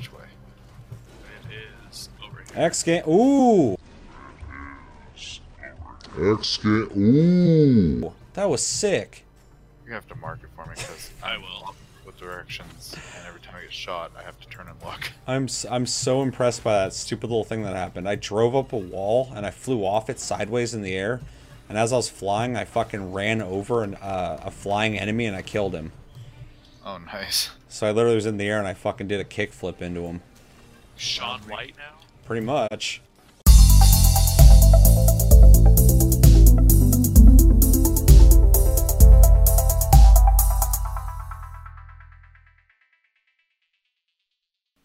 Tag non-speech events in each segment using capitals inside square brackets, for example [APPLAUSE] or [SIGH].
Which way? It is over here. X game. Ooh, X game. Ooh. that was sick. You have to mark it for me because [LAUGHS] I will. with directions, and every time I get shot, I have to turn and look. [LAUGHS] I'm s- I'm so impressed by that stupid little thing that happened. I drove up a wall and I flew off it sideways in the air, and as I was flying, I fucking ran over an, uh, a flying enemy and I killed him. Oh, nice. So I literally was in the air and I fucking did a kickflip into him. Shaun White now? Pretty much.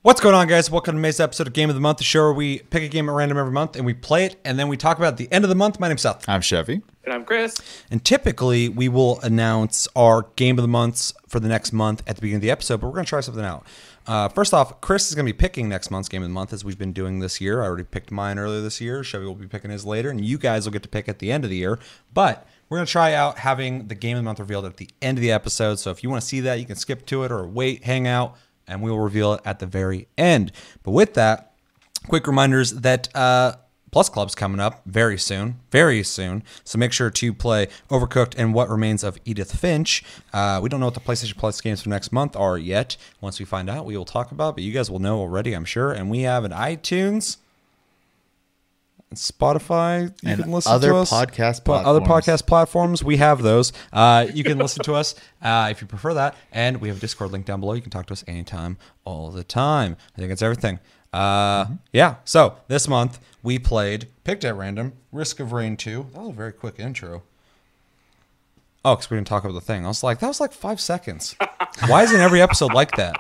What's going on, guys? Welcome to May's episode of Game of the Month, the show where we pick a game at random every month and we play it, and then we talk about it at the end of the month. My name's Seth. I'm Chevy. And I'm Chris. And typically, we will announce our game of the months for the next month at the beginning of the episode, but we're going to try something out. Uh, first off, Chris is going to be picking next month's game of the month as we've been doing this year. I already picked mine earlier this year. Chevy will be picking his later, and you guys will get to pick at the end of the year. But we're going to try out having the game of the month revealed at the end of the episode. So if you want to see that, you can skip to it or wait, hang out, and we will reveal it at the very end. But with that, quick reminders that uh, Plus Club's coming up very soon, very soon. So make sure to play Overcooked and What Remains of Edith Finch. Uh, we don't know what the PlayStation Plus games for next month are yet. Once we find out, we will talk about. But you guys will know already, I'm sure. And we have an iTunes, Spotify. You And can listen other to us. podcast Po- other podcast platforms. We have those. Uh, you can listen to us [LAUGHS] uh, if you prefer that, and we have a Discord link down below. You can talk to us anytime, all the time. I think it's everything. Uh, Yeah. So this month we played picked at random Risk of Rain two. That was a very quick intro. Oh, because we didn't talk about the thing. I was like, that was like five seconds. Why isn't every episode like that?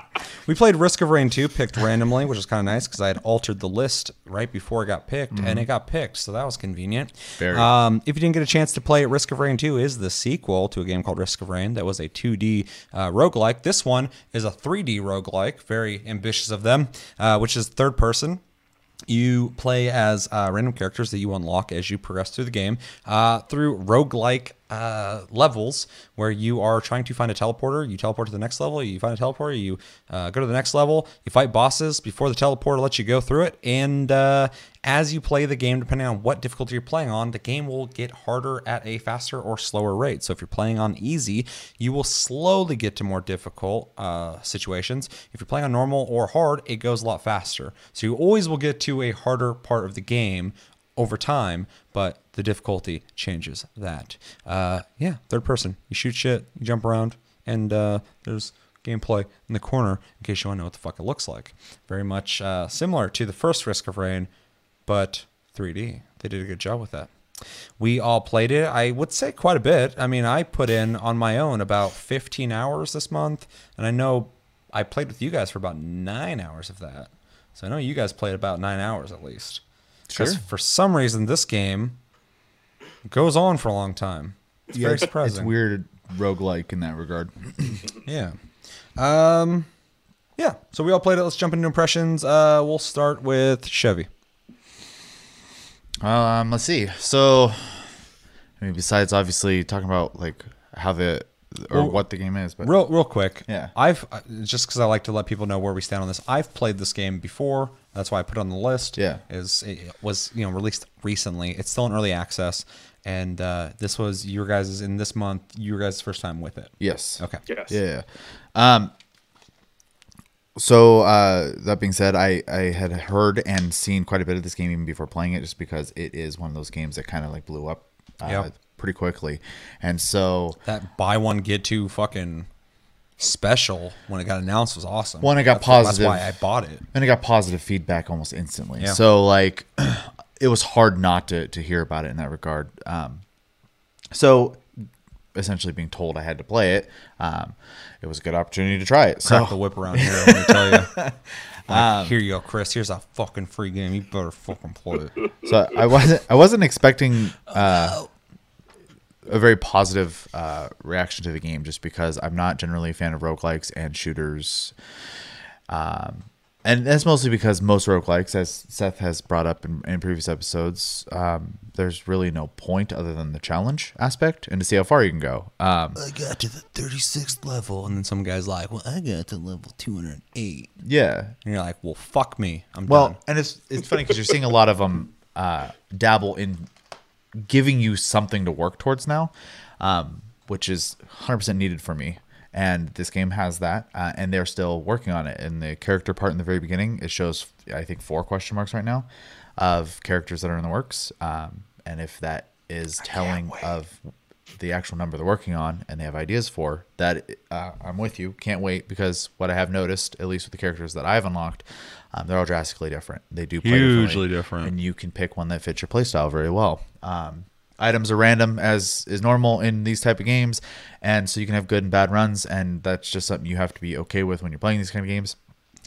We played Risk of Rain 2, picked randomly, which was kind of nice because I had altered the list right before it got picked, and it got picked, so that was convenient. Very. Um, if you didn't get a chance to play it, Risk of Rain 2 is the sequel to a game called Risk of Rain that was a 2D uh, roguelike. This one is a 3D roguelike, very ambitious of them, uh, which is third person. You play as uh, random characters that you unlock as you progress through the game uh, through roguelike uh, levels where you are trying to find a teleporter. You teleport to the next level, you find a teleporter, you uh, go to the next level, you fight bosses before the teleporter lets you go through it. And uh, as you play the game, depending on what difficulty you're playing on, the game will get harder at a faster or slower rate. So if you're playing on easy, you will slowly get to more difficult uh, situations. If you're playing on normal or hard, it goes a lot faster. So you always will get to a harder part of the game over time, but the difficulty changes that. Uh, yeah, third person. You shoot shit, you jump around, and uh, there's gameplay in the corner in case you want to know what the fuck it looks like. Very much uh, similar to the first Risk of Rain, but 3D. They did a good job with that. We all played it. I would say quite a bit. I mean, I put in on my own about 15 hours this month, and I know I played with you guys for about nine hours of that. So I know you guys played about nine hours at least. Because Sure. for some reason, this game goes on for a long time. It's very surprising. It's weird roguelike in that regard. [CLEARS THROAT] Yeah. Um, yeah. So we all played it. Let's jump into impressions. Uh, we'll start with Chevy. Um, let's see. So, I mean, besides obviously talking about like how the or Well, what the game is, but Real, real quick. Yeah. I've uh, just because I like to let people know where we stand on this. I've played this game before. That's why I put it on the list. Yeah. Is it was you know released recently. It's still in early access, and uh, this was your guys' in this month. Your guys' first time with it. yes, Okay. Yes. yeah. Um. So uh, that being said, I I had heard and seen quite a bit of this game even before playing it, just because it is one of those games that kind of like blew up uh, Yep. pretty quickly, and so That buy one get two fucking special when it got announced was awesome. When it got That's- positive. That's why I bought it. and I got positive feedback almost instantly. Yeah. So like, [CLEARS THROAT] it was hard not to to hear about it in that regard. Um, so essentially being told I had to play it, um, it was a good opportunity to try it. Crack the whip around [LAUGHS] here. Let me tell you. [LAUGHS] Like, here you go, Chris. Here's a fucking free game. You better fucking play it. so I wasn't I wasn't expecting uh, a very positive uh, reaction to the game just because I'm not generally a fan of roguelikes and shooters. Um, and that's mostly because most roguelikes, as Seth has brought up in, in previous episodes, um, there's really no point other than the challenge aspect and to see how far you can go. Um, I got to the 36th level, and then some guy's like, "Well, I got to level 208," yeah. and you're like, "Well, fuck me, I'm Well, done." and it's it's funny because you're seeing a lot of them uh, dabble in giving you something to work towards now, um, which is 100% needed for me. And this game has that, uh, and they're still working on it. In the character part in the very beginning, it shows I think four question marks right now of characters that are in the works, um, and if that is telling of the actual number they're working on and they have ideas for that uh, i'm with you can't wait because what i have noticed at least with the characters that i've unlocked um, they're all drastically different they do play Hugely differently, different. and you can pick one that fits your playstyle very well um, items are random as is normal in these type of games and so you can have good and bad runs and that's just something you have to be okay with when you're playing these kind of games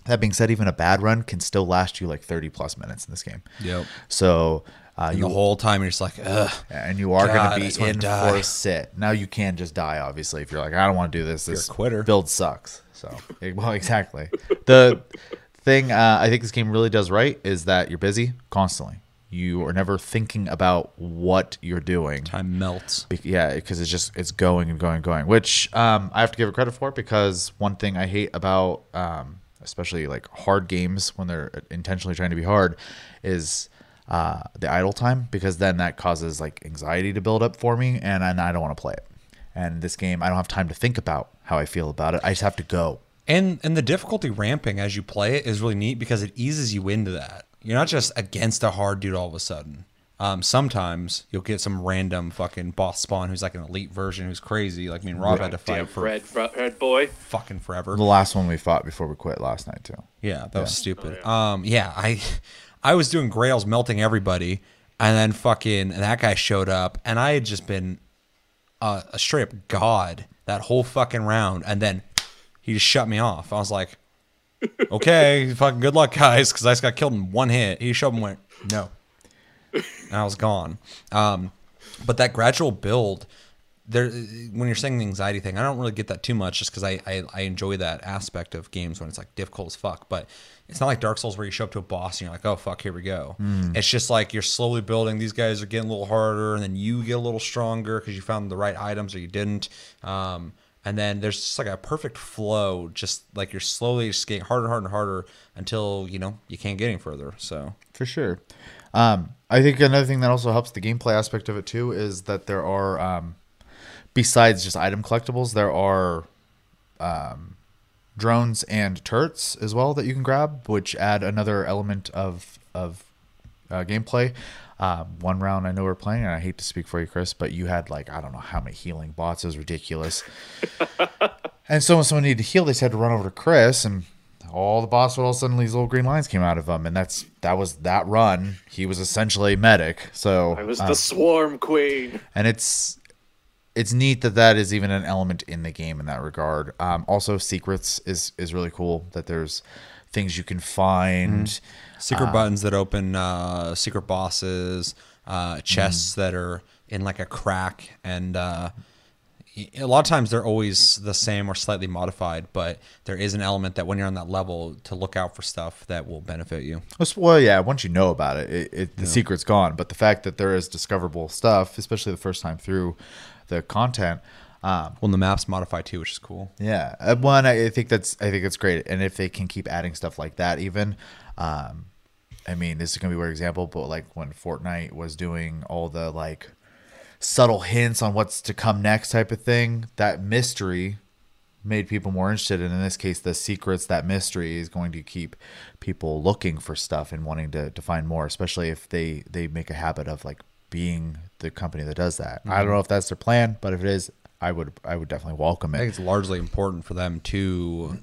that being said even a bad run can still last you like 30 plus minutes in this game Yep. so uh, you the whole time you're just like, "Ugh." and you are going to be in die. for sit. Now you can just die, obviously, if you're like, I don't want to do this. You're a This quitter. build sucks. So, [LAUGHS] well, exactly. The thing uh, I think this game really does right is that you're busy constantly. You are never thinking about what you're doing. time melts. Be- yeah, because it's just it's going and going and going, which um, I have to give it credit for because one thing I hate about um, especially like hard games when they're intentionally trying to be hard is uh, the idle time because then that causes like anxiety to build up for me and, and I don't want to play it. And this game, I don't have time to think about how I feel about it. I just have to go. And and the difficulty ramping as you play it is really neat because it eases you into that. You're not just against a hard dude all of a sudden. Um, sometimes you'll get some random fucking boss spawn who's like an elite version who's crazy. Like me and Rob had to Damn fight for red, red, red boy. fucking forever. The last one we fought before we quit last night too. Yeah, that was stupid. Um, yeah, I I was doing grails melting everybody, and then fucking and that guy showed up, and I had just been uh, a straight up god that whole fucking round, and then he just shut me off. I was like, okay, [LAUGHS] fucking good luck, guys, because I just got killed in one hit. He showed up and went no, and I was gone. Um, but that gradual build. There, when you're saying the anxiety thing, I don't really get that too much, just because I, I I enjoy that aspect of games when it's like difficult as fuck. But it's not like Dark Souls where you show up to a boss and you're like, oh fuck, here we go. It's just like you're slowly building. These guys are getting a little harder, and then you get a little stronger because you found the right items or you didn't. Um, and then there's just like a perfect flow, just like you're slowly just getting harder, and harder, and harder until you know you can't get any further. So For sure. Um, I think another thing that also helps the gameplay aspect of it too is that there are, um, besides just item collectibles, there are um, drones and turrets as well that you can grab, which add another element of of uh, gameplay. Um, one round I know we're playing, and I hate to speak for you, Chris, but you had like I don't know how many healing bots. It was ridiculous. [LAUGHS] and so when someone needed to heal, they just had to run over to Chris, and all the boss would all of a sudden these little green lines came out of him, and that's that was that run. He was essentially a medic. So I was uh, the swarm queen. and it's it's neat that that is even an element in the game in that regard. Um, also, secrets is is really cool that there's things you can find. secret buttons that open uh, secret bosses, uh, chests that are in like a crack, and uh, a lot of times they're always the same or slightly modified. But there is an element that when you're on that level to look out for stuff that will benefit you. Well, yeah, once you know about it, it, it the secret's gone. But the fact that there is discoverable stuff, especially the first time through the content, um, Well, and the maps modify too, which is cool. Yeah, uh, one I think that's I think it's great, and if they can keep adding stuff like that, even, um, I mean, this is gonna be a weird example, but like when Fortnite was doing all the like subtle hints on what's to come next type of thing, that mystery made people more interested, and in this case, the secrets that mystery is going to keep people looking for stuff and wanting to to find more, especially if they they make a habit of like being the company that does that. I don't know if that's their plan, but if it is. I would I would definitely welcome I it. think it's largely important for them to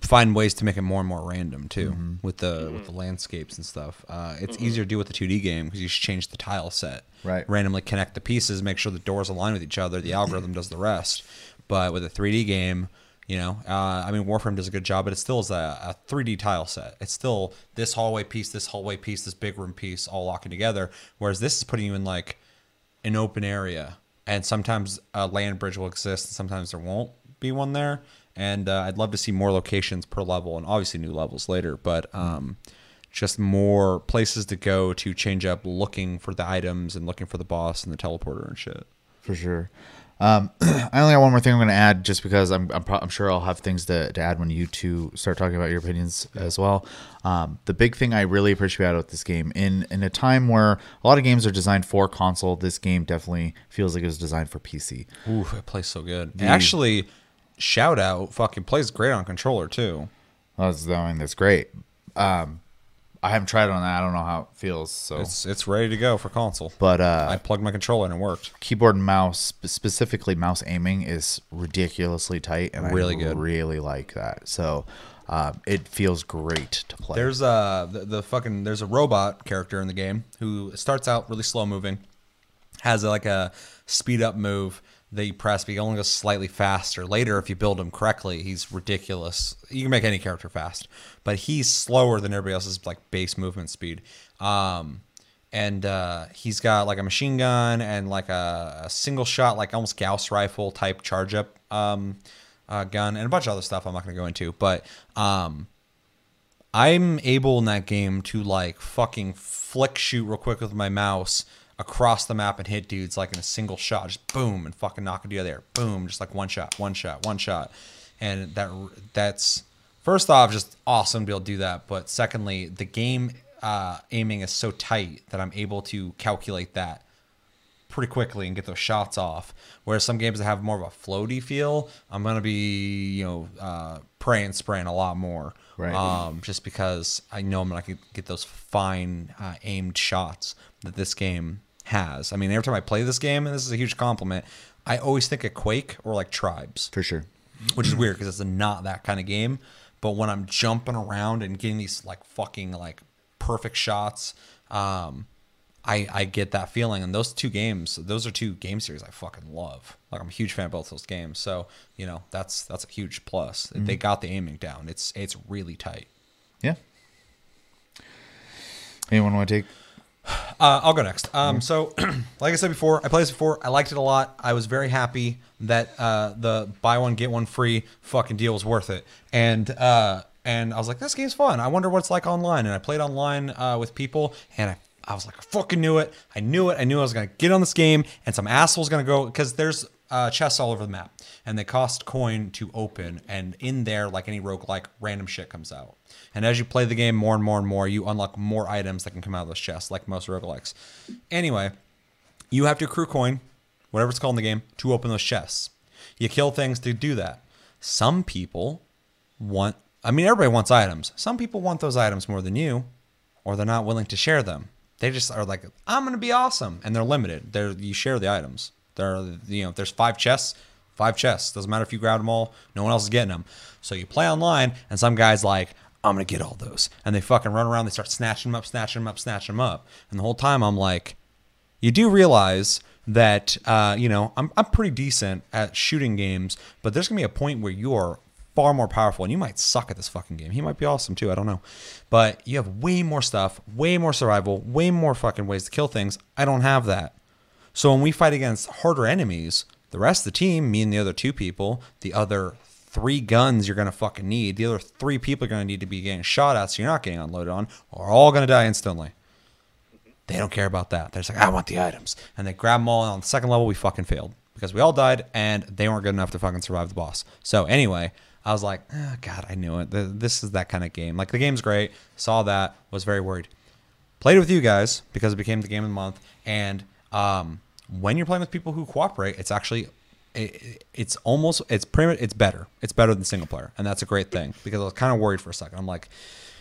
find ways to make it more and more random too with the with the landscapes and stuff. Uh, it's easier to do with the 2D game because you just change the tile set, Right. Randomly connect the pieces, make sure the doors align with each other. The algorithm does the rest. But with a 3D game, you know, uh, I mean, Warframe does a good job, but it still is a, a 3D tile set. It's still this hallway piece, this hallway piece, this big room piece, all locking together. Whereas this is putting you in like an open area and sometimes a land bridge will exist and sometimes there won't be one there and uh, I'd love to see more locations per level, and obviously new levels later. But um, just more places to go to change up looking for the items and looking for the boss and the teleporter and shit. For sure. Um, [CLEARS THROAT] I only got one more thing I'm going to add, just because I'm I'm, pro- I'm sure I'll have things to, to add when you two start talking about your opinions as well. Um, the big thing I really appreciate about this game in in a time where a lot of games are designed for console, this game definitely feels like it was designed for PC. Ooh, it plays so good. And actually, shout out, fucking plays great on controller too. That's I mean that's great. Um, I haven't tried it on that. I don't know how it feels. So, It's it's ready to go for console. but uh, I plugged my controller and it worked. keyboard and mouse, specifically mouse aiming, is ridiculously tight, and Really I good. really like that. So um, it feels great to play. There's a the, the fucking there's a robot character in the game who starts out really slow moving, has a, like a speed up move that you press, but he only goes slightly faster. Later, if you build him correctly, he's ridiculous. You can make any character fast, but he's slower than everybody else's like base movement speed. Um, and uh, he's got like a machine gun and like a, a single shot, like almost Gauss rifle type charge up um, uh, gun, and a bunch of other stuff I'm not going to go into, but. Um, I'm able in that game to like fucking flick shoot real quick with my mouse across the map and hit dudes like in a single shot, just boom and fucking knock a dude out there, boom, just like one shot, one shot, one shot, and that that's first off just awesome to be able to do that, but secondly, the game uh, aiming is so tight that I'm able to calculate that pretty quickly and get those shots off. Whereas some games that have more of a floaty feel, I'm gonna be you know uh, praying spraying a lot more. Right. Um, just because I know I'm not gonna get those fine uh, aimed shots that this game has. I mean, every time I play this game, and this is a huge compliment, I always think of Quake or like Tribes for sure. which is weird because it's not that kind of game. But when I'm jumping around and getting these like fucking like perfect shots, um, I I get that feeling. And those two games, those are two game series I fucking love. Like I'm a huge fan of both those games. So you know that's that's a huge plus. They got the aiming down. It's it's really tight. Yeah. Anyone want to take? Uh, I'll go next. Um, so, [CLEARS THROAT] like I said before, I played this before. I liked it a lot. I was very happy that uh, the buy one get one free fucking deal was worth it. And uh, and I was like, this game's fun. I wonder what it's like online. And I played online uh, with people, and I, I was like, I fucking knew it. I knew it. I knew I was gonna get on this game, and some asshole's gonna go because there's uh, chests all over the map, and they cost coin to open. And in there, like any roguelike, random shit comes out. And as you play the game more and more and more, you unlock more items that can come out of those chests, like most roguelikes. Anyway, you have to accrue coin, whatever it's called in the game, to open those chests. You kill things to do that. Some people want, I mean, everybody wants items. Some people want those items more than you, or they're not willing to share them. They just are like, I'm going to be awesome. And they're limited. They're, you share the items. There are, you know, if there's five chests, five chests. Doesn't matter if you grab them all, no one else is getting them. So you play online, and some guy's like, I'm to get all those. And they fucking run around, they start snatching them up, snatching them up, snatching them up. And the whole time I'm like, you do realize that uh, you know I'm I'm pretty decent at shooting games, but there's gonna be a point where you are far more powerful, and you might suck at this fucking game. He might be awesome too. I don't know, but you have way more stuff, way more survival, way more fucking ways to kill things. I don't have that. So when we fight against harder enemies, the rest of the team, me and the other two people, the other three guns you're gonna fucking need, the other three people are gonna need to be getting shot at, so you're not getting unloaded on, are all gonna die instantly. They don't care about that. They're just like, I want the items. And they grab them all. And on the second level, we fucking failed because we all died and they weren't good enough to fucking survive the boss. So, anyway, I was like, oh, God, I knew it. This is that kind of game. Like, the game's great. Saw that. Was very worried. Played it with you guys because it became the game of the month. And um, when you're playing with people who cooperate, it's actually. It, it's almost it's pretty it's better. It's better than single player and that's a great thing because i was kind of worried for a second. I'm like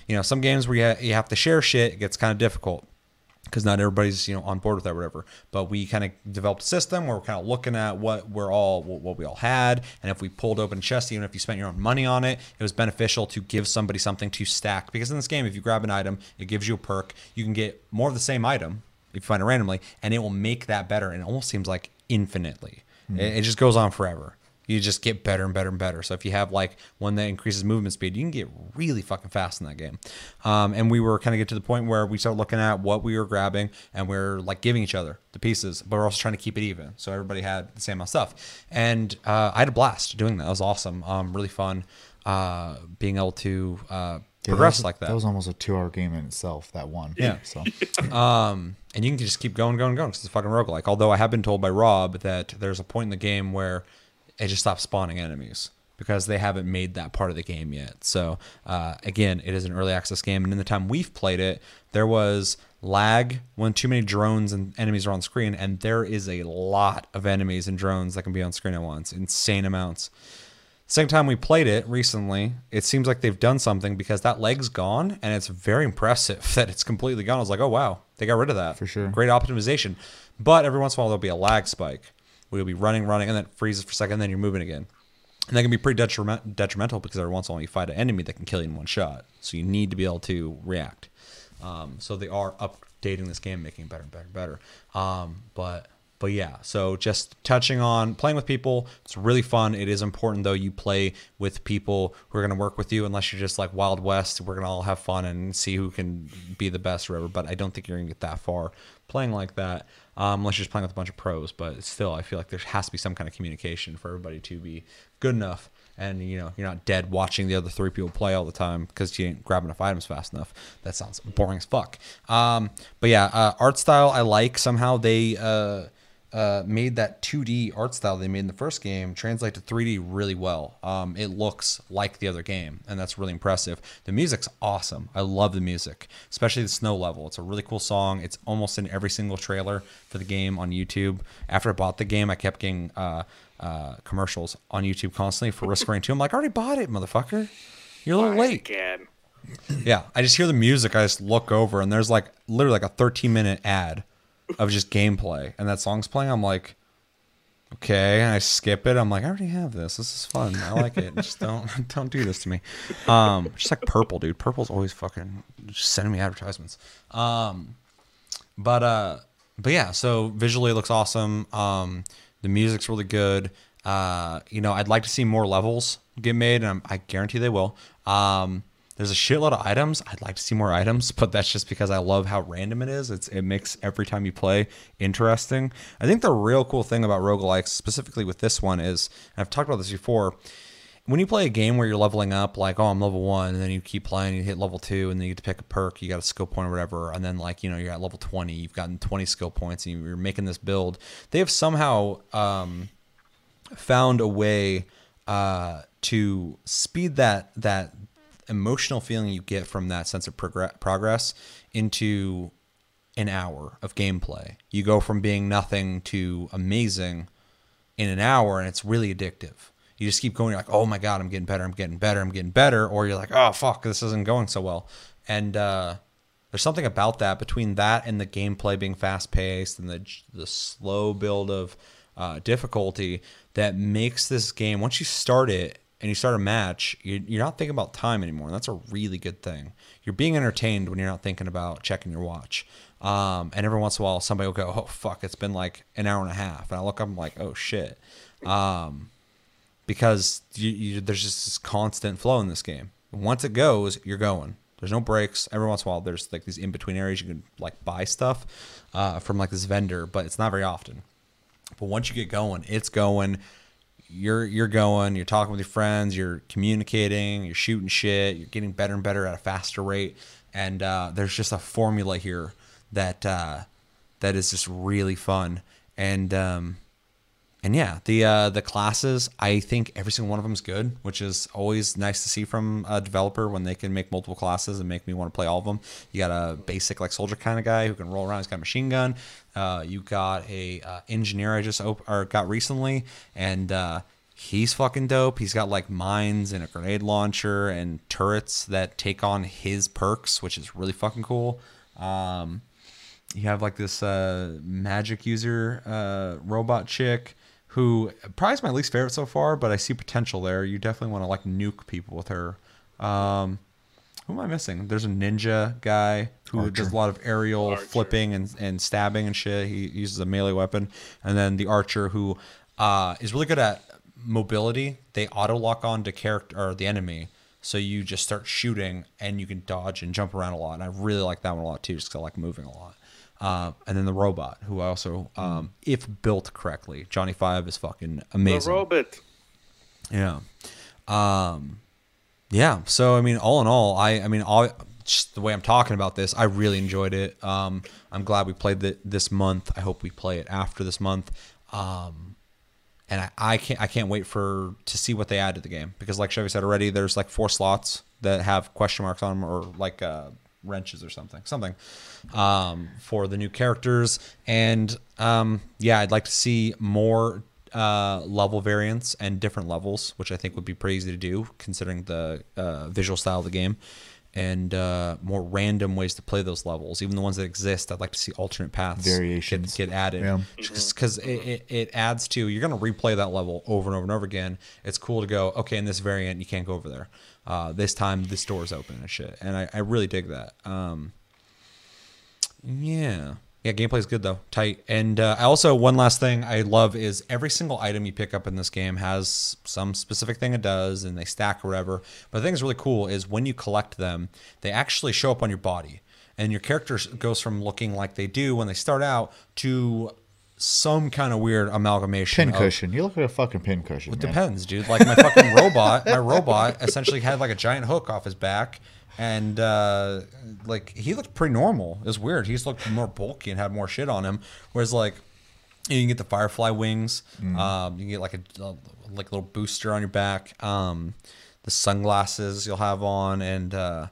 you know some games where you, ha- you have to share shit it gets kind of difficult because not everybody's you know on board with that whatever. But we kind of developed a system where we're kind of looking at what we're all what what we all had and if we pulled open a chest even if you spent your own money on it it was beneficial to give somebody something to stack. Because in this game if you grab an item it gives you a perk you can get more of the same item if you find it randomly and it will make that better and it almost seems like infinitely it, it just goes on forever You just get better and better and better. So if you have like one that increases movement speed, you can get really fucking fast in that game. Um, and we were kind of get to the point where we started looking at what we were grabbing and we're like giving each other the pieces, but we're also trying to keep it even. So everybody had the same amount of stuff. And uh, I had a blast doing that. It was awesome. Um, really fun uh, being able to uh, Yeah, progress was- like that. That was almost a two-hour game in itself. That one. Yeah. So [LAUGHS] Um, and you can just keep going, going, going because it's a fucking roguelike. Although I have been told by Rob that there's a point in the game where it just stops spawning enemies because they haven't made that part of the game yet. So uh, again, it is an early access game, and in the time we've played it, there was lag when too many drones and enemies are on screen, and there is a lot of enemies and drones that can be on screen at once, insane amounts. Second time we played it recently, it seems like they've done something because that leg's gone and it's very impressive [LAUGHS] that it's completely gone. I was like, oh wow, they got rid of that. For sure. Great optimization. But every once in a while there'll be a lag spike. where you'll be running, running, and then it freezes for a second, and then you're moving again. And that can be pretty detriment, detrimental because every once in a while you fight an enemy that can kill you in one shot. So you need to be able to react. Um, so they are updating this game, making it better and better and better. Um, but but yeah, so just touching on playing with people, it's really fun. It is important though you play with people who are going to work with you. Unless you're just like Wild West, we're going to all have fun and see who can be the best whatever. But I don't think you're going to get that far playing like that um, unless you're just playing with a bunch of pros. But still, I feel like there has to be some kind of communication for everybody to be good enough. And you know you're not dead watching the other three people play all the time because you ain't grabbing enough items fast enough. That sounds boring as fuck. Um, but yeah, uh, art style I like. Somehow they uh, uh, made that 2D art style they made in the first game translate to 3D really well. Um, it looks like the other game, and that's really impressive. The music's awesome. I love the music, especially the snow level. It's a really cool song. It's almost in every single trailer for the game on YouTube. After I bought the game, I kept getting uh, uh, commercials on YouTube constantly for Risk Rain 2. I'm like, I already bought it, motherfucker. You're a little late. Again. Yeah, I just hear the music. I just look over, and there's like literally like a 13 minute ad of just gameplay, and that song's playing. I'm like, okay, and I skip it. I'm like, I already have this. This is fun. I like it. just don't [LAUGHS] don't do this to me. Um, just like purple, dude. Purple's always fucking sending me advertisements. Um, but uh, but yeah. So visually, it looks awesome. Um, the music's really good. Uh, you know, I'd like to see more levels get made, and I'm, I guarantee they will. Um, there's a shitload of items. I'd like to see more items, but that's just because I love how random it is. It's it makes every time you play interesting. I think the real cool thing about roguelikes, specifically with this one, is I've talked about this before. When you play a game where you're leveling up, like oh I'm level one, and then you keep playing, you hit level two, and then you get to pick a perk, you got a skill point or whatever, and then like you know you're at level 20, you've gotten 20 skill points, and you're making this build. They have somehow um, found a way uh, to speed that that emotional feeling you get from that sense of progress, into an hour of gameplay. You go from being nothing to amazing in an hour, and it's really addictive. You just keep going. You're like, oh my god, I'm getting better. I'm getting better. I'm getting better. Or you're like, oh fuck, this isn't going so well. And uh, there's something about that between that and the gameplay being fast paced and the the slow build of uh, difficulty that makes this game once you start it and you start a match, you- you're not thinking about time anymore. And that's a really good thing. You're being entertained when you're not thinking about checking your watch. Um, and every once in a while, somebody will go, "Oh fuck, it's been like an hour and a half," and I look up, I'm like, "Oh shit," um, because you, you, there's just this constant flow in this game. Once it goes, you're going. There's no breaks. Every once in a while, there's like these in between areas you can like buy stuff uh, from like this vendor, but it's not very often. But once you get going, it's going. You're you're going. You're talking with your friends. You're communicating. You're shooting shit. You're getting better and better at a faster rate. And uh, there's just a formula here that uh, that is just really fun. And um, and yeah, the uh, the classes, I think every single one of them is good, which is always nice to see from a developer when they can make multiple classes and make me want to play all of them. You got a basic like soldier kind of guy who can roll around. He's got a machine gun. Uh, you got a uh, engineer I just op- or got recently, and uh, he's fucking dope. He's got like mines and a grenade launcher and turrets that take on his perks, which is really fucking cool. Um, you have like this uh, magic user uh, robot chick who probably is my least favorite so far, but I see potential there. You definitely want to like nuke people with her. Um, who am I missing? There's a ninja guy who does a lot of aerial flipping and, and stabbing and shit. He uses a melee weapon, and then the archer who uh, is really good at mobility, they auto lock on to character or the enemy. So you just start shooting and you can dodge and jump around a lot. And I really like that one a lot too, just 'cause I like moving a lot. Uh, and then the robot, who I also, um, if built correctly, Johnny Five is fucking amazing. The robot. Yeah. Um yeah, so I mean all in all, I I mean all just the way I'm talking about this, I really enjoyed it. Um I'm glad we played it this month. I hope we play it after this month. Um and I, I can't I can't wait for to see what they add to the game because like Chevy said already, there's like four slots that have question marks on them or like uh, wrenches or something something um, for the new characters and um, yeah, I'd like to see more uh, level variants and different levels, which I think would be pretty easy to do considering the uh, visual style of the game. And uh, more random ways to play those levels, even the ones that exist. I'd like to see alternate paths Variations. get, get added Yeah. because it, it, it adds to you're going to replay that level over and over and over again it's cool to go okay in this variant you can't go over there uh, this time this door's open and shit. And i, I really dig that. Um, yeah. Yeah gameplay's good though. Tight. And uh, I also one last thing i love is every single item you pick up in this game has some specific thing it does and they stack or whatever. But the thing that's really cool is when you collect them they actually show up on your body. And your character goes from looking like they do when they start out to some kind of weird amalgamation. Pin of- cushion. You look like a fucking pin cushion. It man. depends, dude. Like my fucking robot, my robot essentially had like a giant hook off his back, and uh, like he looked pretty normal. It was weird. He just looked more bulky and had more shit on him. Whereas like you can get the firefly wings, Mm. um, you can get like a uh, like a little booster on your back, um, the sunglasses you'll have on, and uh,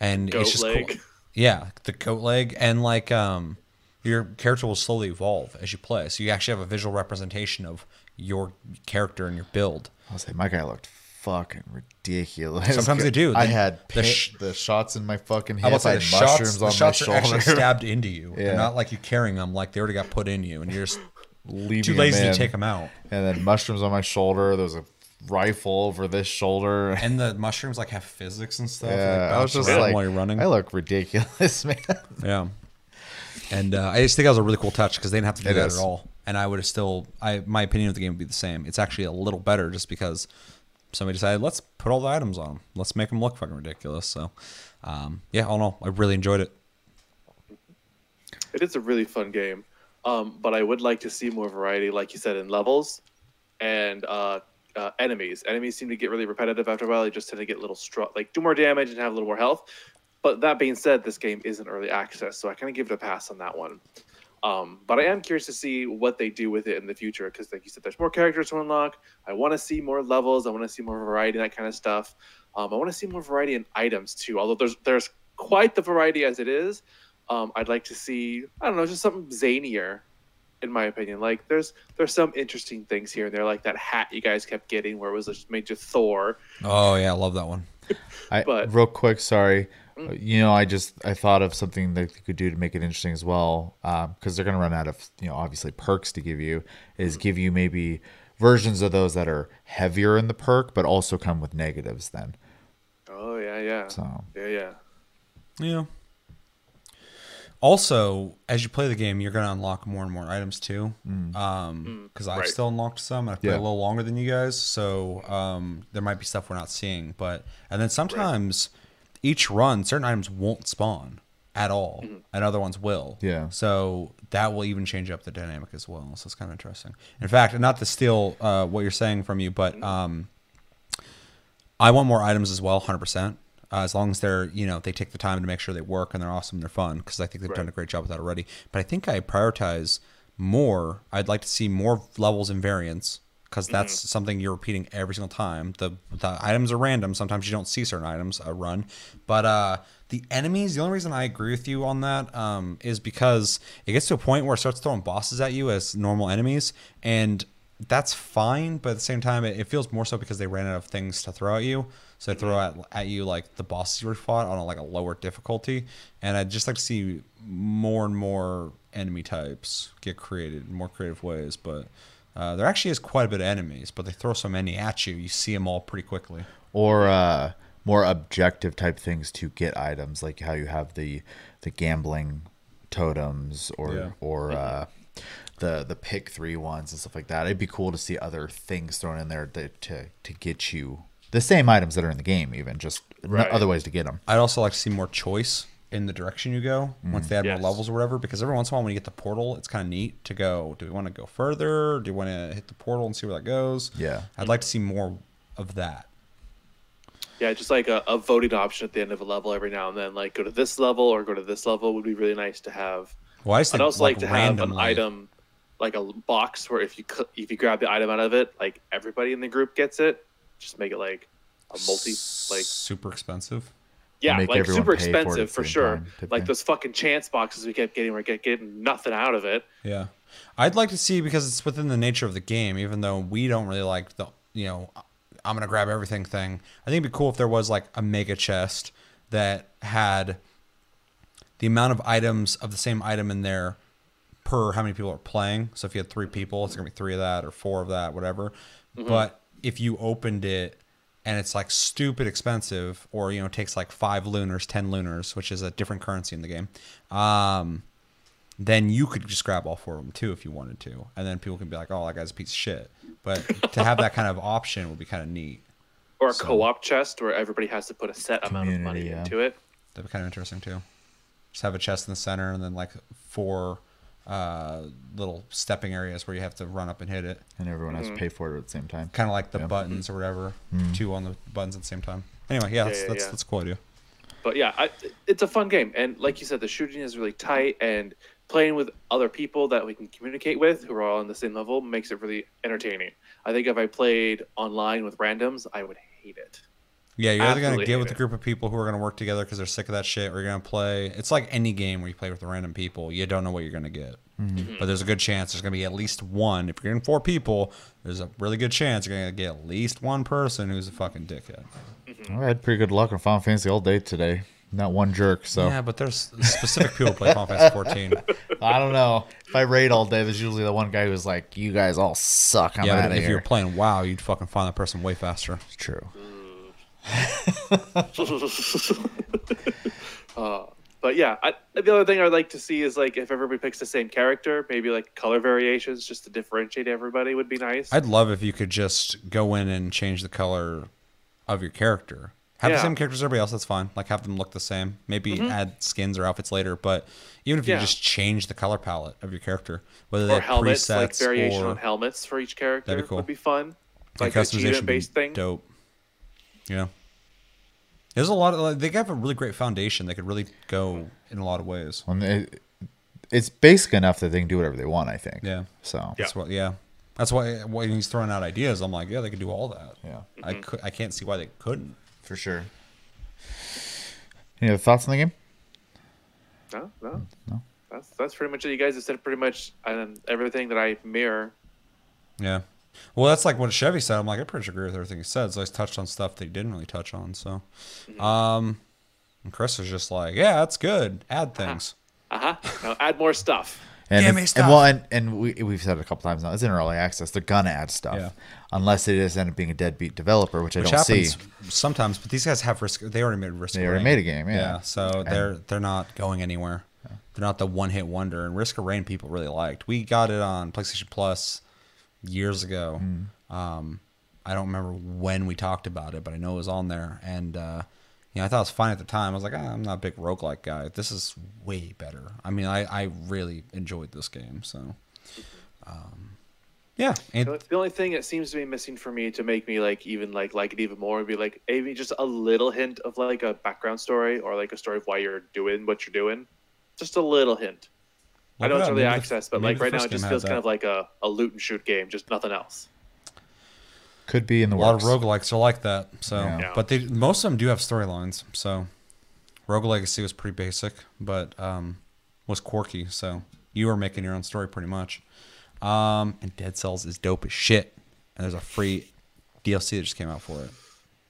and Goat it's just leg. cool. Yeah, the goat leg, and like um, your character will slowly evolve as you play. So you actually have a visual representation of your character and your build. I'll say my guy looked fucking ridiculous. Sometimes they do. [LAUGHS] I had the the, sh- the shots in my fucking will I had the mushrooms the on shots my are actually shoulder. stabbed into you. They're not like you carrying them; like they already got put in you, and you're just Leaving too lazy to take them out. And then mushrooms on my shoulder. There was a rifle over this shoulder. [LAUGHS] And the mushrooms like have physics and stuff. they Yeah, I was just like, while you're running. I look ridiculous, [LAUGHS] man. Yeah. And uh, I just think that was a really cool touch because they didn't have to do It that is. at all. And I would have still, I my opinion of the game would be the same. It's actually a little better just because somebody decided let's put all the items on them. Let's make them look fucking ridiculous. So, um, yeah, all in all, I really enjoyed it. It is a really fun game, um, but I would like to see more variety, like you said, in levels and uh, uh, enemies. Enemies seem to get really repetitive after a while. They just tend to get a little strong, like do more damage and have a little more health. But that being said, this game isn't early access, so I kind of give it a pass on that one. Um, but I am curious to see what they do with it in the future because, like you said, there's more characters to unlock. I want to see more levels. I want to see more variety that kind of stuff. Um, I want to see more variety in items too. Although there's there's quite the variety as it is. Um, I'd like to see I don't know just something zanier, in my opinion. Like there's there's some interesting things here and there, like that hat you guys kept getting where it was just made to Thor. Oh yeah, I love that one. I [LAUGHS] But- real quick, sorry. Mm. You know, I just I thought of something that they could do to make it interesting as well, because they're gonna run out of you know obviously perks to give you. Is give you maybe versions of those that are heavier in the perk, but also come with negatives. Then Oh yeah, yeah, so yeah, yeah. Yeah. Also, as you play the game, you're going to unlock more and more items too. Um, because I've right. still unlocked some. I've played Yeah. a little longer than you guys, so um, there might be stuff we're not seeing. But and then sometimes each run, certain items won't spawn at all, and other ones will. Yeah. So that will even change up the dynamic as well. So it's kind of interesting. In fact, not to steal uh, what you're saying from you, but um, I want more items as well, hundred percent. Uh, as long as they're, you know, they take the time to make sure they work and they're awesome, and they're fun. Because I think they've done a great job with that already. But I think I prioritize more. I'd like to see more levels and variants because that's something you're repeating every single time. The the items are random. Sometimes you don't see certain items a run, but uh, the enemies. The only reason I agree with you on that um, is because it gets to a point where it starts throwing bosses at you as normal enemies, and that's fine. But at the same time, it, it feels more so because they ran out of things to throw at you. So they throw at, at you like the bosses you fought on a, like a lower difficulty, and I'd just like to see more and more enemy types get created in more creative ways. But uh, there actually is quite a bit of enemies, but they throw so many at you, you see them all pretty quickly. or uh, more objective type things to get items, like how you have the the gambling totems or Yeah. or uh, the the pick three ones and stuff like that. It'd be cool to see other things thrown in there to to, to get you the same items that are in the game, even just Right. other ways to get them. I'd also like to see more choice in the direction you go once they add Yes. more levels or whatever. Because every once in a while, when you get the portal, it's kind of neat to go. Do we want to go further? Do you want to hit the portal and see where that goes? Yeah. I'd like to see more of that. Yeah, just like a, a voting option at the end of a level every now and then, like go to this level or go to this level would be really nice to have. Well, I just I'd also like, to have an randomly- item, like a box where if you cl- if you grab the item out of it, like everybody in the group gets it. Just make it like a multi, like super expensive. Yeah, like super pay for expensive for sure. time, Like those fucking chance boxes we kept getting, we're get, getting nothing out of it. Yeah, I'd like to see because it's within the nature of the game. Even though we don't really like the you know, I'm gonna grab everything thing. I think it'd be cool if there was like a mega chest that had the amount of items of the same item in there per how many people are playing. So if you had three people, it's gonna be three of that or four of that, whatever. Mm-hmm. But if you opened it and it's like stupid expensive, or you know, takes like five lunars, ten lunars, which is a different currency in the game. Um, then you could just grab all four of them too if you wanted to, and then people can be like, "Oh, that guy's a piece of shit." But to have that kind of option would be kind of neat. Or a So- co-op chest where everybody has to put a set amount of money yeah. into it. That'd be kind of interesting too. Just have a chest in the center, and then like four uh, little stepping areas where you have to run up and hit it, And everyone Mm-hmm. has to pay for it at the same time. kind of like the Yeah. buttons or whatever. Two on the buttons at the same time. Anyway, yeah, that's yeah, that's, yeah. that's a cool idea. But yeah, I, it's a fun game, and like you said, the shooting is really tight, and playing with other people that we can communicate with who are all on the same level makes it really entertaining. I think if I played online with randoms, I would hate it. Yeah, you're either gonna get hate with a group of people who are gonna work together because they're sick of that shit, or you're gonna play. It's like any game where you play with random people. You don't know what you're gonna get, mm-hmm. mm-hmm. but there's a good chance there's gonna be at least one. If you're in four people, there's a really good chance you're gonna get at least one person who's a fucking dickhead. Mm-hmm. I had pretty good luck on Final Fantasy all day today. Not one jerk, so Yeah, but there's specific people who play Final Fantasy 14. [LAUGHS] I don't know. If I raid all day, there's usually the one guy who's like, "You guys all suck. I'm yeah, out but of if here." you're playing WoW, you'd fucking find that person way faster. It's true. Mm. [LAUGHS] Uh, but yeah, I, the other thing I'd like to see is like if everybody picks the same character, maybe like color variations just to differentiate everybody would be nice. I'd love if you could just go in and change the color of your character. Have the same characters as everybody else, that's fine. Like have them look the same. Maybe add skins or outfits later, but even if you Mm-hmm. Yeah. just change the color palette of your character, whether have helmets, like variation or on helmets for each character That'd be cool. would be fun. Like customization achievement-based thing. dope. You know, there's a lot of like, they have a really great foundation. They could really go in a lot of ways. And it, it's basic enough that they can do whatever they want. I think. Yeah. So That's what. Yeah, that's why when he's throwing out ideas, I'm like, yeah, they could do all that. yeah, I could. I can't see why they couldn't. for sure. Any other thoughts on the game? No, no, No. That's that's pretty much it. You guys have said pretty much um, everything that I mirror. Yeah. Well, that's like what Chevy said. I'm like, I pretty much agree with everything he said. So he's touched on stuff that he didn't really touch on. So, um, and Chris was just like, yeah, that's good. Add things. Uh huh. Now add more stuff. And, Give if- me and well, and, and we we've said it a couple times now. It's in early access. They're gonna add stuff, Yeah. unless it is end up being a deadbeat developer, which I Which don't happens see. sometimes, but these guys have risk. They already made risk. They of already Rain. made a game, yeah. so they're they're not going anywhere. They're not the one hit wonder. And Risk of Rain people really liked. We got it on PlayStation Plus years ago. Hmm. Um, I don't remember when we talked about it, but I know it was on there. And uh, you know, I thought it was fine at the time. I was like, ah, I'm not a big roguelike guy. This is way better. I mean, I, I really enjoyed this game. So, um, yeah. And The the only thing that seems to be missing for me to make me like even like like it even more would be like maybe just a little hint of like a background story or like a story of why you're doing what you're doing. Just a little hint. I Look know it it's up. early Maybe the- access, but like right now it just feels kind that. of like a, a loot and shoot game, just nothing else. Could be in the a lot of roguelikes are like that. So, Yeah. Yeah. but they most of them do have storylines. So, Rogue Legacy was pretty basic, but um, was quirky. So you were making your own story pretty much. Um, and Dead Cells is dope as shit. And there's a free DLC that just came out for it.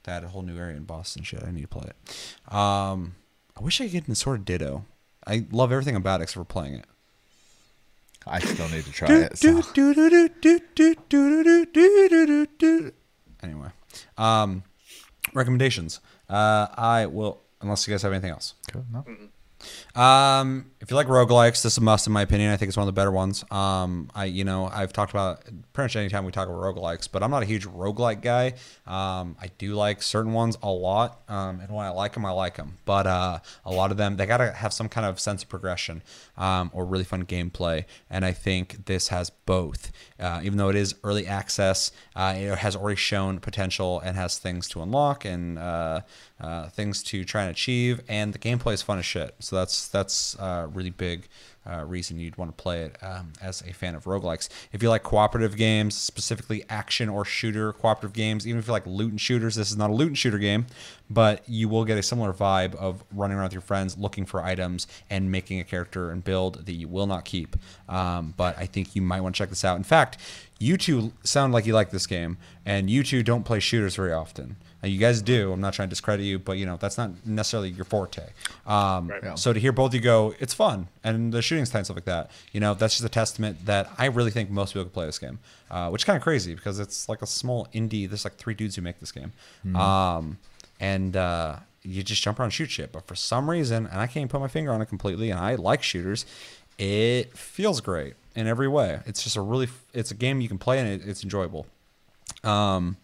That had a whole new area in Boston. Shit, I need to play it. Um, I wish I could get in sort of Ditto. I love everything about it except for playing it. I still need to try it. So. Anyway, um, recommendations. Uh, I will, unless you guys have anything else. Cool, no? Um, if you like roguelikes, this is a must in my opinion. I think it's one of the better ones. Um, I you know I've talked about pretty much anytime we talk about roguelikes, but I'm not a huge roguelike guy. Um, I do like certain ones a lot, um, and when I like them, I like them. But uh, a lot of them they gotta have some kind of sense of progression um, or really fun gameplay, and I think this has both. Uh, even though it is early access, uh, it has already shown potential and has things to unlock and uh, uh, things to try and achieve, and the gameplay is fun as shit. So that's that's uh, really big uh, reason you'd want to play it um, as a fan of roguelikes. If you like cooperative games, specifically action or shooter cooperative games, even if you like loot and shooters, this is not a loot and shooter game, but you will get a similar vibe of running around with your friends, looking for items, and making a character and build that you will not keep. Um, but I think you might want to check this out. In fact, you two sound like you like this game, and you two don't play shooters very often. Now, you guys do. I'm not trying to discredit you, but you know that's not necessarily your forte. Um, Right. Yeah. So to hear both of you go, it's fun, and the shooting's tight and stuff like that. You know, that's just a testament that I really think most people could play this game, uh, which is kind of crazy because it's like a small indie. There's like three dudes who make this game, um, and uh, you just jump around and shoot shit. But for some reason, and I can't put my finger on it completely, and I like shooters, it feels great in every way. It's just a really, it's a game you can play and it, it's enjoyable. Um,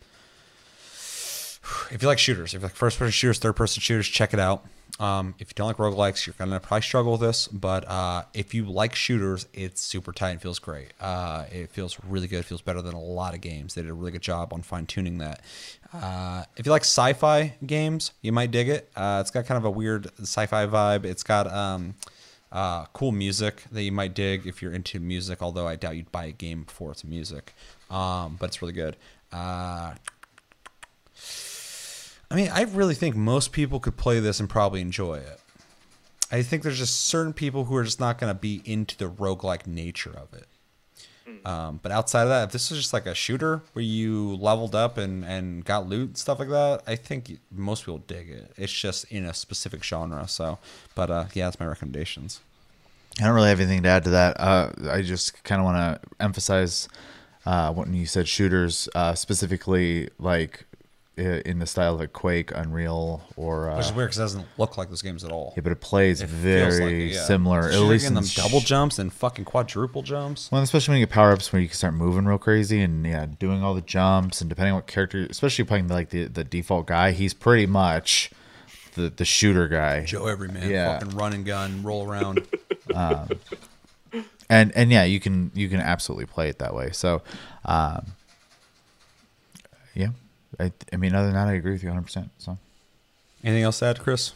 if you like shooters, if you like first person shooters, third person shooters, check it out. Um, if you don't like roguelikes, you're gonna probably struggle with this. But uh, if you like shooters, it's super tight and feels great. Uh, it feels really good. It feels better than a lot of games. They did a really good job on fine tuning that. Uh, if you like sci-fi games, you might dig it. Uh, it's got kind of a weird sci-fi vibe. It's got um, uh, cool music that you might dig if you're into music. Although I doubt you'd buy a game for it's music. Um, but it's really good. Uh, I mean, I really think most people could play this and probably enjoy it. I think there's just certain people who are just not going to be into the roguelike nature of it. Um, but outside of that, if this is just like a shooter where you leveled up and, and got loot and stuff like that, I think most people dig it. It's just in a specific genre. So, but uh, yeah, that's my recommendations. I don't really have anything to add to that. Uh, I just kind of want to emphasize uh, when you said shooters, uh, specifically like i- in the style of like Quake, Unreal, or uh, Which is weird because it doesn't look like those games at all. yeah, but it plays It very like it, yeah. similar. At least in them double jumps and fucking quadruple jumps. Well, especially when you get power ups where you can start moving real crazy and yeah, doing all the jumps and depending on what character, especially playing like the the default guy, he's pretty much the the shooter guy. Joe Everyman, Yeah. fucking run and gun, roll around. [LAUGHS] and and yeah, you can you can absolutely play it that way. So, um, yeah, I I mean, other than that, I agree with you 100. percent So, Anything else to add, Chris?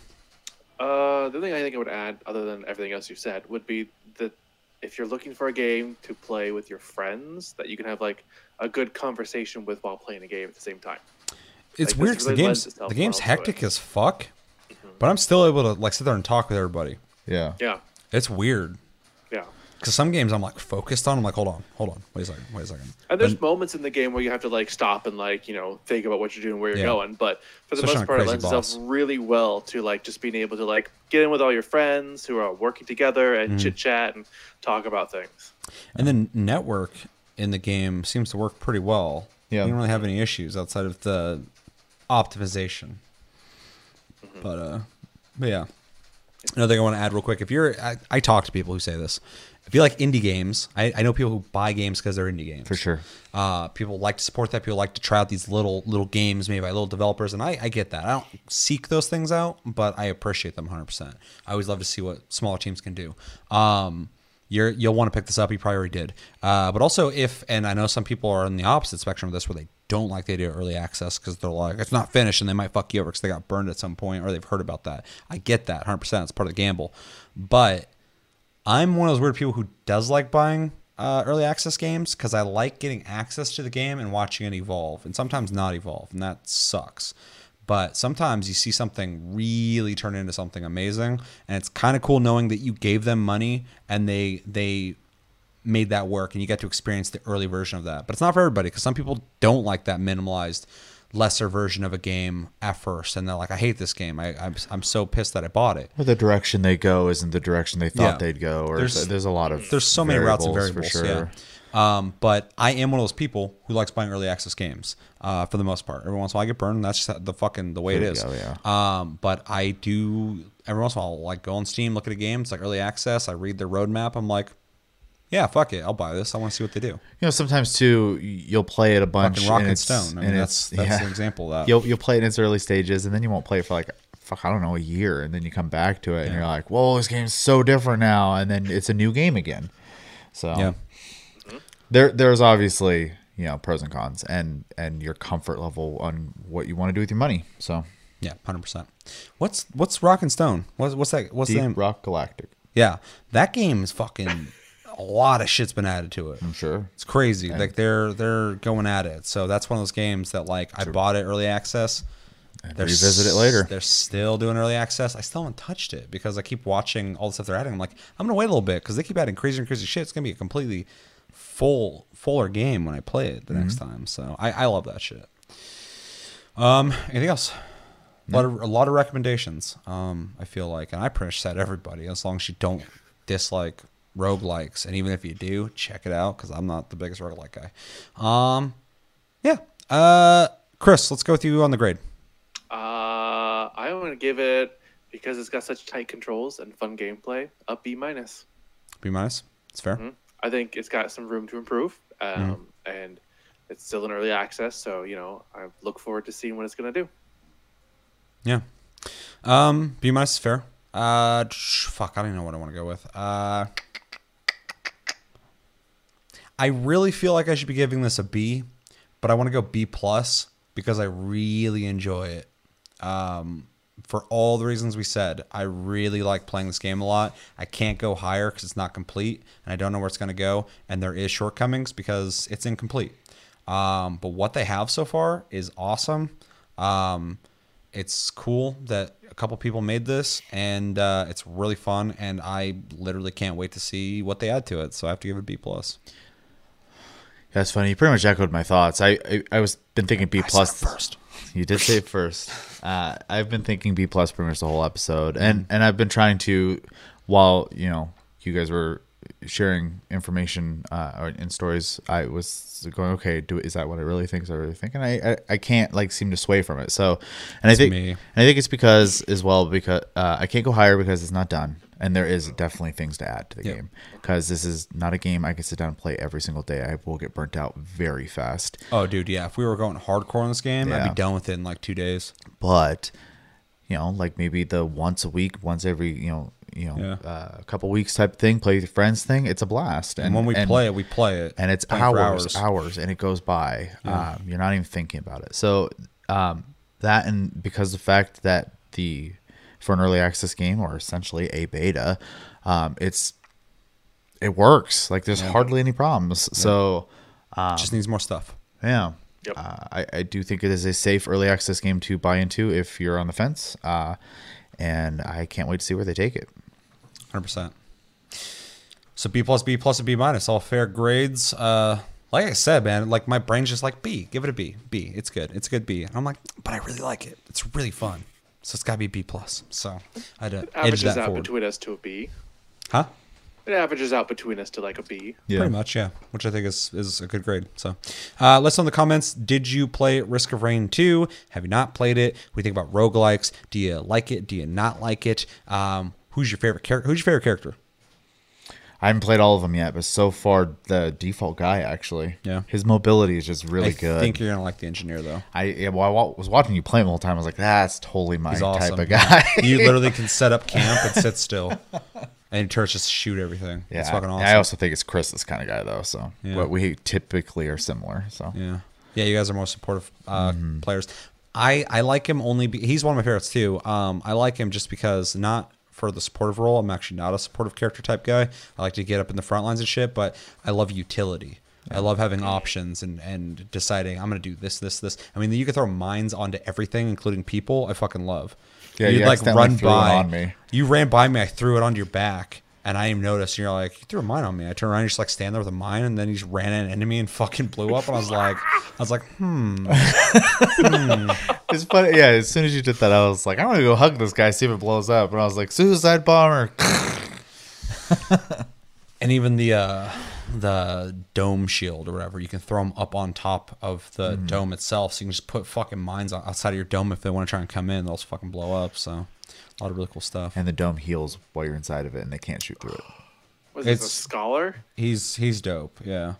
Uh, the thing I think I would add, other than everything else you said, would be that if you're looking for a game to play with your friends, that you can have like a good conversation with while playing a game at the same time. It's Like, weird this 'cause the really lends game's the game's well hectic as fuck, but I'm still able to like sit there and talk with everybody. yeah, Yeah, It's weird yeah. Because some games I'm like focused on. I'm like, hold on, hold on, wait a second, wait a second. And there's moments in the game where you have to like stop and like you know think about what you're doing, where you're Yeah. going. But for the Especially most part, it crazy lends boss. itself really well to like just being able to like get in with all your friends who are working together Mm-hmm. and chit chat and talk about things. And then network in the game seems to work pretty well. Yeah. you don't really have any issues outside of the optimization. But uh, but yeah. Another thing I want to add real quick: if you're, I, I talk to people who say this. If you like indie games, I, I know people who buy games because they're indie games. for sure. Uh, people like to support that. People like to try out these little little games made by little developers, and I, I get that. I don't seek those things out, but I appreciate them 100. percent I always love to see what smaller teams can do. Um, you're you'll want to pick this up. You probably already did. Uh, but also, if and I know some people are on the opposite spectrum of this, where they don't like the idea of early access because they're like it's not finished, and they might fuck you over because they got burned at some point or they've heard about that. I get that 100. percent It's part of the gamble, but I'm one of those weird people who does like buying uh, early access games because I like getting access to the game and watching it evolve, and sometimes not evolve, and that sucks. But sometimes you see something really turn into something amazing, and it's kind of cool knowing that you gave them money and they they made that work, and you get to experience the early version of that. But it's not for everybody because some people don't like that minimalized lesser version of a game at first, and they're like, I hate this game. I, I'm I'm so pissed that I bought it. Or the direction they go isn't the direction they thought Yeah. they'd go. Or There's- there's, a lot of There's so many routes and variables variables. Yeah. Um, but I am one of those people who likes buying early access games uh, for the most part. Every once in a while I get burned. And that's just the fucking the way it There you is. go, yeah. Um, but I do every once in a while I'll, like go on Steam, look at a game. It's like early access. I read their roadmap. I'm like, yeah, fuck it, I'll buy this. I want to see what they do. You know, sometimes too, you'll play it a bunch. Fucking Rock and and Stone. I mean, that's that's yeah. an example of that. You'll you'll play it in its early stages, and then you won't play it for like fuck, I don't know, a year, and then you come back to it, and you're like, whoa, this game's so different now, and then it's a new game again. So yeah. there there's obviously you know pros and cons, and and your comfort level on what you want to do with your money. So Yeah, hundred percent. What's what's Rock and Stone? What's what's that? What's Deep the name? Rock Galactic, Yeah, that game is fucking. A lot of shit's been added to it. I'm sure. It's crazy. Like they're they're going at it. So that's one of those games that like I bought it early access. They're revisit it later. They're still doing early access. I still haven't touched it because I keep watching all the stuff they're adding. I'm like, I'm gonna wait a little bit because they keep adding crazy and crazy shit. It's gonna be a completely full fuller game when I play it the next Mm-hmm. time. So I, I love that shit. Um, anything else? A lot of a lot of recommendations. Um, I feel like, and I pretty much said everybody as long as you don't dislike roguelikes, and even if you do, check it out because I'm not the biggest roguelike guy. Um, yeah. Uh, Chris, let's go with you on the grade. Uh, I want to give it because it's got such tight controls and fun gameplay. A B minus. B minus. It's fair. Mhm. I think it's got some room to improve, um, and it's still in early access. So you know, I look forward to seeing what it's gonna do. Yeah. Um, B minus is fair. Uh, sh- fuck, I don't even know what I want to go with. Uh, I really feel like I should be giving this a B, but I want to go B plus because I really enjoy it. Um, for all the reasons we said, I really like playing this game a lot. I can't go higher because it's not complete, and I don't know where it's going to go. And there is shortcomings because it's incomplete. Um, but what they have so far is awesome. Um, it's cool that a couple people made this, and uh, it's really fun. And I literally can't wait to see what they add to it. So I have to give it a B plus. That's funny. You pretty much echoed my thoughts. I I, I was been thinking B plus first. [LAUGHS] You did say first. [LAUGHS] Uh, I've been thinking B plus pretty much the whole episode, and and I've been trying to, while you know you guys were sharing information uh, or in stories, I was going, okay, do is that what I really think? Is I really think? And I, I I can't like seem to sway from it. So, and I think me. and I think it's because as well because uh, I can't go higher because it's not done, and there is definitely things to add to the Yep. game because this is not a game I can sit down and play every single day. I will get burnt out very fast. Oh, dude, yeah. If we were going hardcore in this game, I'd be done with it in like two days. but you know like maybe the once a week once every you know you know Yeah. uh, a couple weeks type thing play with your friends thing it's a blast And, when we play it, we play it, and it's for hours, hours and it goes by um, you're not even thinking about it so um, that and because of the fact that the for an early access game or essentially a beta um, it's it works like there's hardly any problems so Just needs more stuff. yeah. Yep. Uh, I, I do think it is a safe early access game to buy into if you're on the fence. Uh, and I can't wait to see where they take it. Hundred percent. So B plus, B plus, and B minus, all fair grades. Uh, like I said, man, like my brain's just like B. Give it a B. B. It's good. It's a good B. And I'm like, but I really like it. It's really fun. So it's got to be B plus. So I had to edge Averages that out forward. between us to a B. Huh? It averages out between us to like a B. Yeah. Pretty much, yeah. Which I think is is a good grade. So, uh, let's know in the comments. Did you play Risk of Rain 2? Have you not played it? We think about roguelikes? Do you like it? Do you not like it? Um, who's your favorite character? Who's your favorite character? I haven't played all of them yet, but so far the default guy actually, Yeah. his mobility is just really I good. I think you're gonna like the engineer though. I yeah, well, I was watching you play him the whole time. I was like, that's totally my He's type of guy. [LAUGHS] you literally [LAUGHS] can set up camp and sit still, and turns just shoot everything. yeah, it's fucking awesome. I also think it's Chris's kind of guy though. So, Yeah. but we typically are similar. So, Yeah, yeah. You guys are more supportive uh, Mm-hmm. players. I I like him only. Be, he's one of my favorites too. Um, I like him just because not for the supportive role. I'm actually not a supportive character type guy. I like to get up in the front lines and shit, but I love utility. I love having options and, and deciding I'm gonna do this, this, this. I mean, you can throw mines onto everything, including people. I fucking love. Yeah, You'd you like run by on me. You ran by me. I threw it onto your back, And I didn't even notice. You're like, you threw a mine on me. I turned around, you just like stand there with a mine, and then he just ran at an enemy and fucking blew up. And I was like, I was like, hmm. [LAUGHS] It's funny. Yeah, as soon as you did that, I was like, I'm gonna go hug this guy, see if it blows up. And I was like, suicide bomber. [LAUGHS] And even the uh, the dome shield or whatever, you can throw them up on top of the dome itself. So you can just put fucking mines outside of your dome if they want to try and come in. They'll just fucking blow up. So a lot of really cool stuff. And the dome heals while you're inside of it, and they can't shoot through it. [GASPS] Was this a scholar? He's he's dope. Yeah.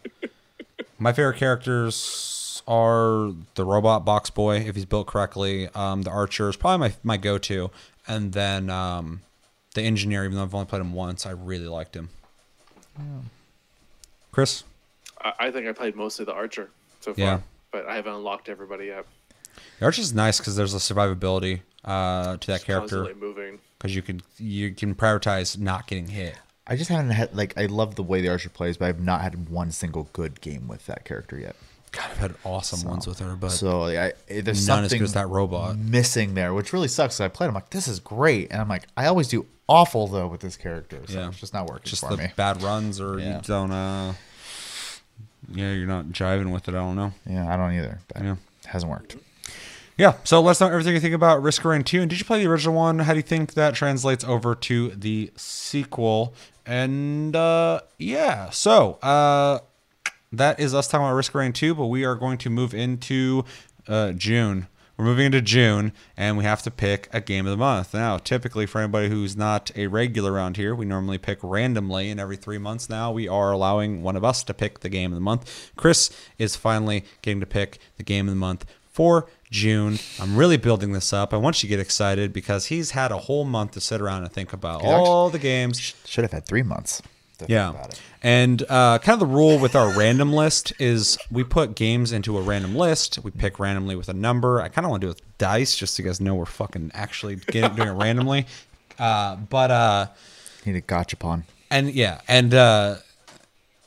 My favorite characters are the robot box boy if he's built correctly. Um, the archer is probably my my go to, and then um, the engineer. Even though I've only played him once, I really liked him. Chris, I, I think I played mostly the archer so far, Yeah. but I haven't unlocked everybody yet. the archer's nice because there's a survivability uh, to that Just character because you can you can prioritize not getting hit. I just haven't had like I love the way the archer plays, but I've not had one single good game with that character yet. God, I've had awesome ones with her, but So like, I, eh, there's none as something good as that robot. missing there, which really sucks. 'cause I played. I'm like, this is great, and I'm like, I always do awful though with this character. So Yeah. it's just not working just for the me. bad runs or Yeah. you don't uh yeah you're not jiving with it i don't know Yeah, I don't either. But Yeah. it hasn't worked. Yeah so let's know everything you think about risk rain 2 and did you play the original one how do you think that translates over to the sequel and uh yeah so uh that is us talking about risk rain 2 but we are going to move into uh june we're moving into June, and we have to pick a game of the month. Now, typically, for anybody who's not a regular around here, we normally pick randomly, and every three months now, we are allowing one of us to pick the game of the month. Chris is finally getting to pick the game of the month for June. I'm really building this up. I want you to get excited because he's had a whole month to sit around and think about all the games Should have had three months. to think yeah. about it. And uh, kind of the rule with our random list is we put games into a random list. We pick randomly with a number. I kind of want to do it with dice just so you guys know we're fucking actually getting, doing it randomly. Uh, but uh, Need a gachapon. and yeah, and uh,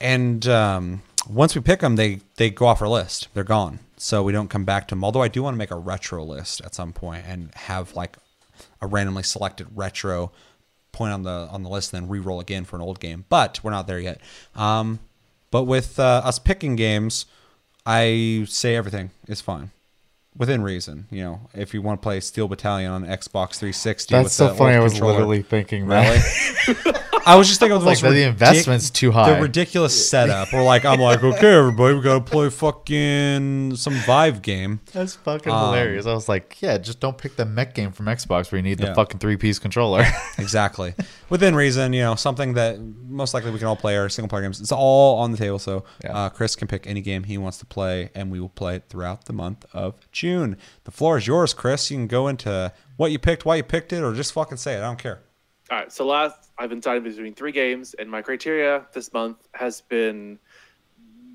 and um, once we pick them, they they go off our list. They're gone, so we don't come back to them. Although I do want to make a retro list at some point and have like a randomly selected retro point on the on the list, and then re-roll again for an old game. But we're not there yet. Um, but with uh, us picking games, I say everything is fine. Within reason, you know, if you want to play Steel Battalion on Xbox 360, with That's so funny. I was literally thinking Really? [LAUGHS] I was just thinking of the Like, most the investment's too high. The ridiculous setup. We're like, I'm like, okay, everybody, we gotta play fucking some Vive game. That's fucking Um, hilarious. I was like, yeah, just don't pick the mech game from Xbox where you need Yeah. the fucking three piece controller. [LAUGHS] Exactly. Within reason, you know, something that most likely we can all play our single player games. It's all on the table. So Yeah. uh, Chris can pick any game he wants to play, and we will play it throughout the month of June. The floor is yours, Chris. You can go into what you picked, why you picked it, or just fucking say it. I don't care. All right, so last I've been deciding between three games, and my criteria this month has been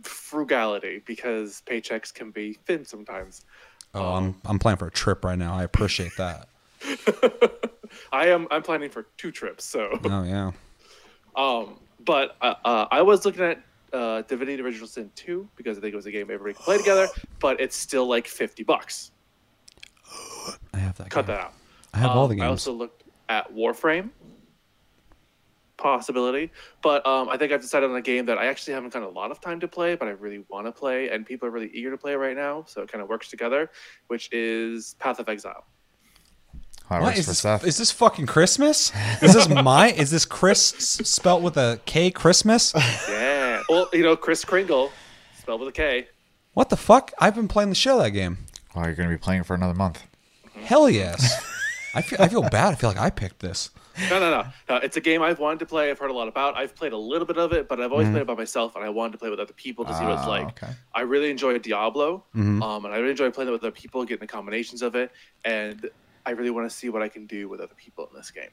frugality because paychecks can be thin sometimes. Oh, I'm I'm playing for a trip right now. I appreciate that. [LAUGHS] I am I'm planning for two trips, so Oh yeah. um, but uh, uh, I was looking at uh, Divinity Original Sin 2 because I think it was a game everybody could play [GASPS] together, but it's still like 50 bucks. [GASPS] I have that. Cut game. that out. I have all the Um, games. I also looked at Warframe possibility, but um, I think I've decided on a game that I actually haven't got a lot of time to play, but I really want to play, and people are really eager to play right now, so it kind of works together, which is Path of Exile. How it is this? Seth. Is this fucking Christmas? Is this [LAUGHS] my? Is this Chris s- spelt with a K? Christmas? Yeah. well, you know, Kris Kringle, spelled with a K. What the fuck? I've been playing the show that game. Oh, you're gonna be playing for another month. Hell yes. I feel I feel bad. I feel like I picked this. No, no, no, no. It's a game I've wanted to play. I've heard a lot about. I've played a little bit of it, but I've always played it by myself, and I wanted to play with other people to see what it's Ah, like. okay. I really enjoy Diablo, um, and I really enjoy playing it with other people, getting the combinations of it, and I really want to see what I can do with other people in this game.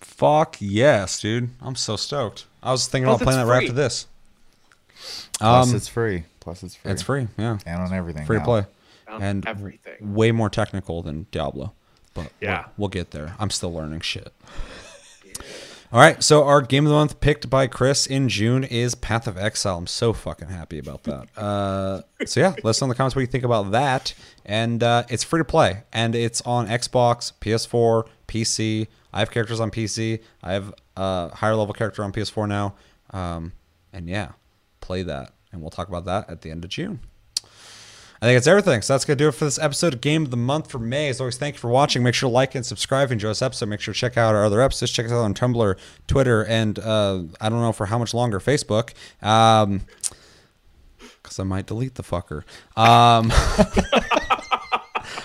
Fuck yes, dude. I'm so stoked. I was thinking Plus about playing that right after this. Plus, Um, it's free. Plus, it's free. it's free. Yeah, and on everything. free to play, On and everything. way more technical than Diablo. But Yeah. we'll, we'll get there. I'm still learning shit. [LAUGHS] All right, so our game of the month picked by Chris in June is Path of Exile. I'm so fucking happy about that. [LAUGHS] Uh, so yeah, let us know in the comments what you think about that. And uh, it's free to play, and it's on Xbox, PS4, PC. I have characters on PC. I have a higher level character on PS4 now. Um, and yeah, play that, and we'll talk about that at the end of June. I think it's everything. So that's going to do it for this episode of Game of the Month for May. As always, thank you for watching. Make sure to like and subscribe enjoy this episode. Make sure to check out our other episodes. Check us out on Tumblr, Twitter, and uh, I don't know for how much longer, Facebook. Um, because I might delete the fucker. Um, [LAUGHS]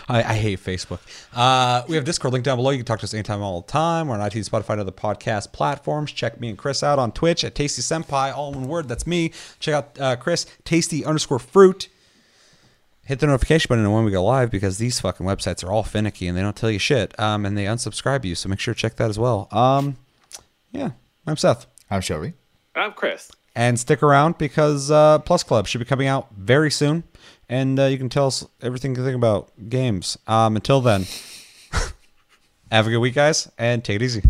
I, I hate Facebook. Uh, we have Discord link down below. You can talk to us anytime, all the time. We're on iTunes, Spotify, and other podcast platforms. Check me and Chris out on Twitch at Tasty Senpai, all in one word. That's me. Check out uh, Chris, Tasty underscore fruit. Hit the notification button when we go live because these fucking websites are all finicky and they don't tell you shit. Um, and they unsubscribe you, so make sure to check that as well. Um, yeah, I'm Seth. I'm Shelby. I'm Chris. And stick around because uh, Plus Club should be coming out very soon. And uh, you can tell us everything you think about games. Um, until then, [LAUGHS] have a good week, guys, and take it easy.